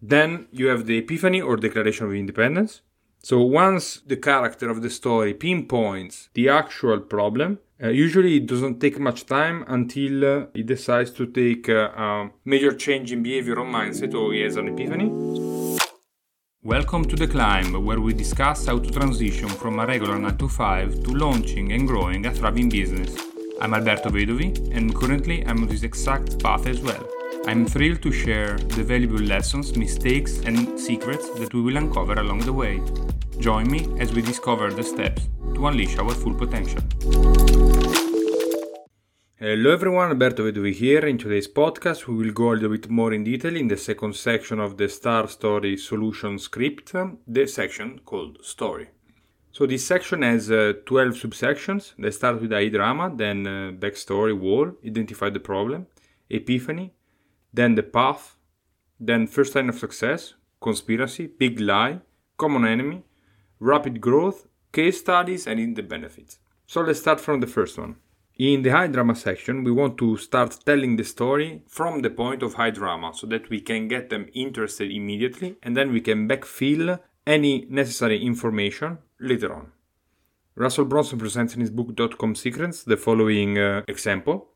Then you have the epiphany or declaration of independence. So once the character of the story pinpoints the actual problem, uh, usually it doesn't take much time until uh, he decides to take uh, a major change in behavior or mindset or he has an epiphany. Welcome to The Climb, where we discuss how to transition from a regular 9 to 5 to launching and growing a thriving business. I'm Alberto Vedovi, and currently I'm on this exact path as well. I'm thrilled to share the valuable lessons, mistakes, and secrets that we will uncover along the way. Join me as we discover the steps to unleash our full potential. Hello everyone, Alberto Vedovi here. In today's podcast, we will go a little bit more in detail in the second section of the Star Story Solution script, the section called Story. So this section has uh, 12 subsections. They start with a drama, then uh, backstory, wall, identify the problem, epiphany, then the path, then first sign of success, conspiracy, big lie, common enemy, rapid growth, case studies, and in the benefits. So let's start from the first one. In the high drama section, we want to start telling the story from the point of high drama so that we can get them interested immediately and then we can backfill any necessary information later on. Russell Brunson presents in his book Dotcom Secrets the following uh, example.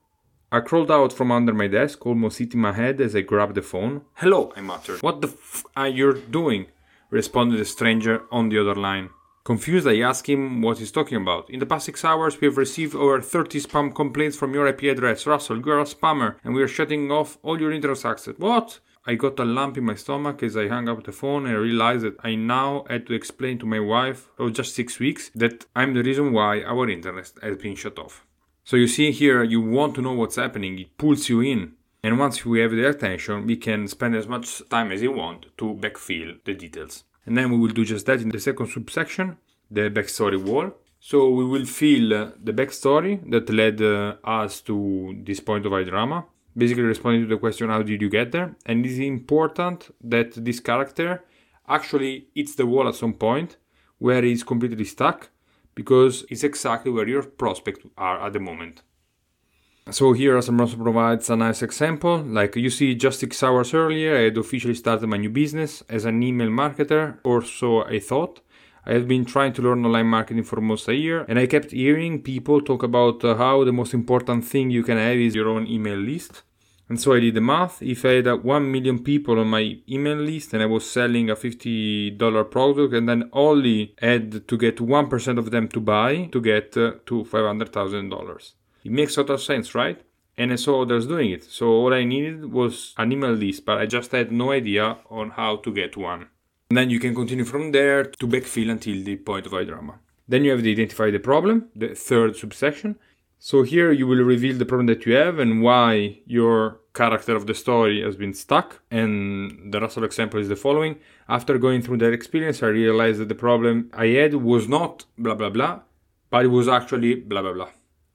I crawled out from under my desk, almost hitting my head as I grabbed the phone. Hello, I muttered. What the f are you doing? responded the stranger on the other line. Confused, I asked him what he's talking about. In the past six hours, we have received over 30 spam complaints from your IP address. Russell, you're a spammer, and we are shutting off all your internet access. What? I got a lump in my stomach as I hung up the phone and realized that I now had to explain to my wife of just six weeks that I'm the reason why our internet has been shut off. So you see here, you want to know what's happening, it pulls you in. And once we have the attention, we can spend as much time as you want to backfill the details. And then we will do just that in the second subsection, the backstory wall. So we will fill uh, the backstory that led uh, us to this point of our drama, basically responding to the question how did you get there? And it is important that this character actually hits the wall at some point where he's completely stuck because it's exactly where your prospects are at the moment. So here Russell Brunson provides a nice example. Like you see, just six hours earlier, I had officially started my new business as an email marketer, or so I thought. I have been trying to learn online marketing for almost a year, and I kept hearing people talk about uh, how the most important thing you can have is your own email list. And so I did the math. If I had uh, 1 million people on my email list and I was selling a $50 product and then only had to get 1% of them to buy to get uh, to $500,000. It makes total sense, right? And I saw others doing it. So all I needed was an email list, but I just had no idea on how to get one. And then you can continue from there to backfill until the point of drama. Then you have to identify the problem, the third subsection. So here you will reveal the problem that you have and why your character of the story has been stuck. And the Russell example is the following. After going through that experience, I realized that the problem I had was not blah blah blah, but it was actually blah blah blah.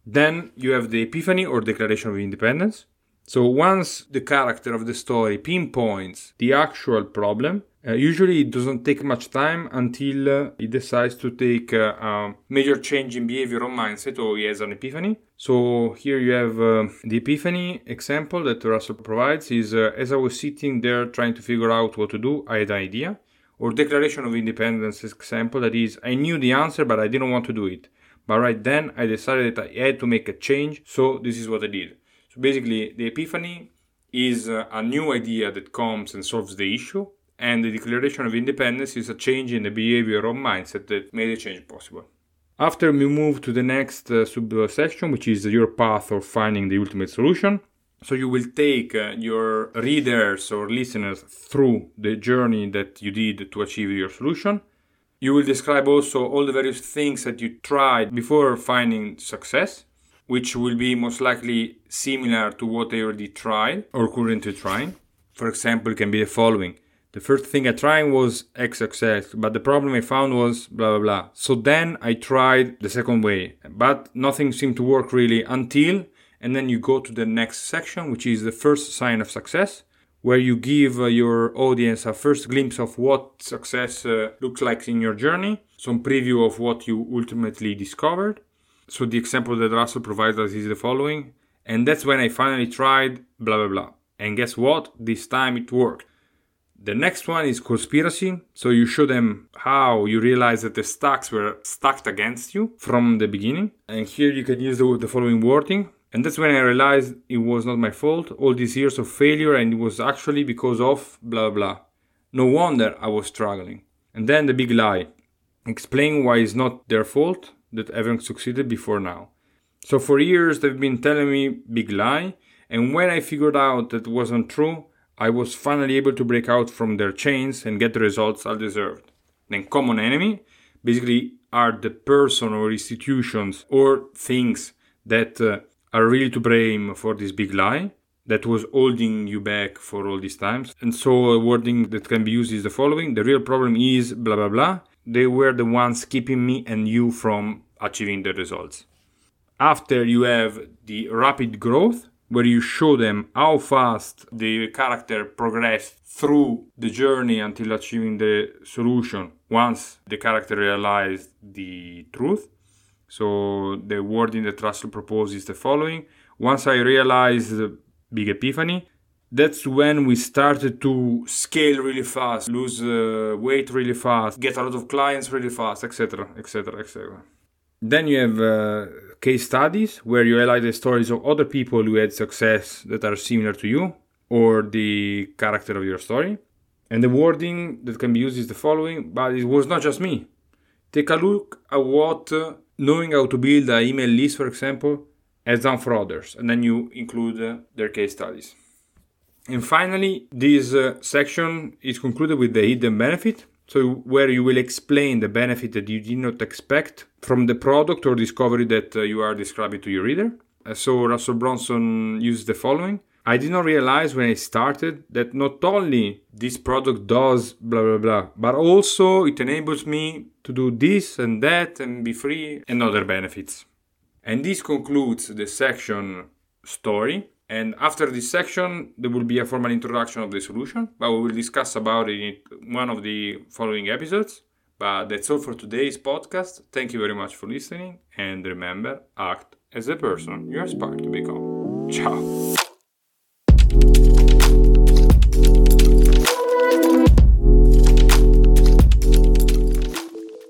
Then you have the epiphany or declaration of independence. So once the character of the story pinpoints the actual problem, uh, usually it doesn't take much time until uh, he decides to take uh, a major change in behavior or mindset or he has an epiphany. So here you have uh, the epiphany example that Russell provides is uh, as I was sitting there trying to figure out what to do, I had an idea. Or declaration of independence example that is I knew the answer but I didn't want to do it. But right then I decided that I had to make a change, so this is what I did. So basically, the epiphany is uh, a new idea that comes and solves the issue, and the declaration of independence is a change in the behavior or mindset that made the change possible. After we move to the next uh, subsection, which is your path of finding the ultimate solution. So you will take uh, your readers or listeners through the journey that you did to achieve your solution. You will describe also all the various things that you tried before finding success, which will be most likely similar to what they already tried or currently trying. For example, it can be the following. The first thing I tried was X success, but the problem I found was blah blah blah. So then I tried the second way, but nothing seemed to work really until, and then you go to the next section, which is the first sign of success where you give uh, your audience a first glimpse of what success uh, looks like in your journey, some preview of what you ultimately discovered. So the example that Russell provides us is the following, and that's when I finally tried blah blah blah. And guess what? This time it worked. The next one is conspiracy. So you show them how you realize that the stacks were stacked against you from the beginning. And here you can use the, the following wording. And that's when I realized it was not my fault, all these years of failure, and it was actually because of blah blah. No wonder I was struggling. And then the big lie. Explain why it's not their fault that I haven't succeeded before now. So for years they've been telling me big lie, and when I figured out that wasn't true, I was finally able to break out from their chains and get the results I deserved. Then common enemy basically are the person or institutions or things that uh, are really to blame for this big lie that was holding you back for all these times. And so a wording that can be used is the following. The real problem is blah blah blah. They were the ones keeping me and you from achieving the results. After you have the rapid growth, where you show them how fast the character progressed through the journey until achieving the solution once the character realized the truth. So the wording that Russell proposes is the following. Once I realized the big epiphany, that's when we started to scale really fast, lose uh, weight really fast, get a lot of clients really fast, etc., etc., etc. Then you have uh, case studies where you highlight the stories of other people who had success that are similar to you or the character of your story. And the wording that can be used is the following, but it was not just me. Take a look at what uh, knowing how to build an email list, for example, has done for others, and then you include uh, their case studies. And finally, this uh, section is concluded with the hidden benefit, so where you will explain the benefit that you did not expect from the product or discovery that uh, you are describing to your reader. Uh, so Russell Brunson used the following. I did not realize when I started that not only this product does blah blah blah, but also it enables me to do this and that and be free and other benefits. And this concludes the section story. And after this section, there will be a formal introduction of the solution, but we will discuss about it in one of the following episodes. But that's all for today's podcast. Thank you very much for listening, and remember, act as the person you aspire to become. Ciao.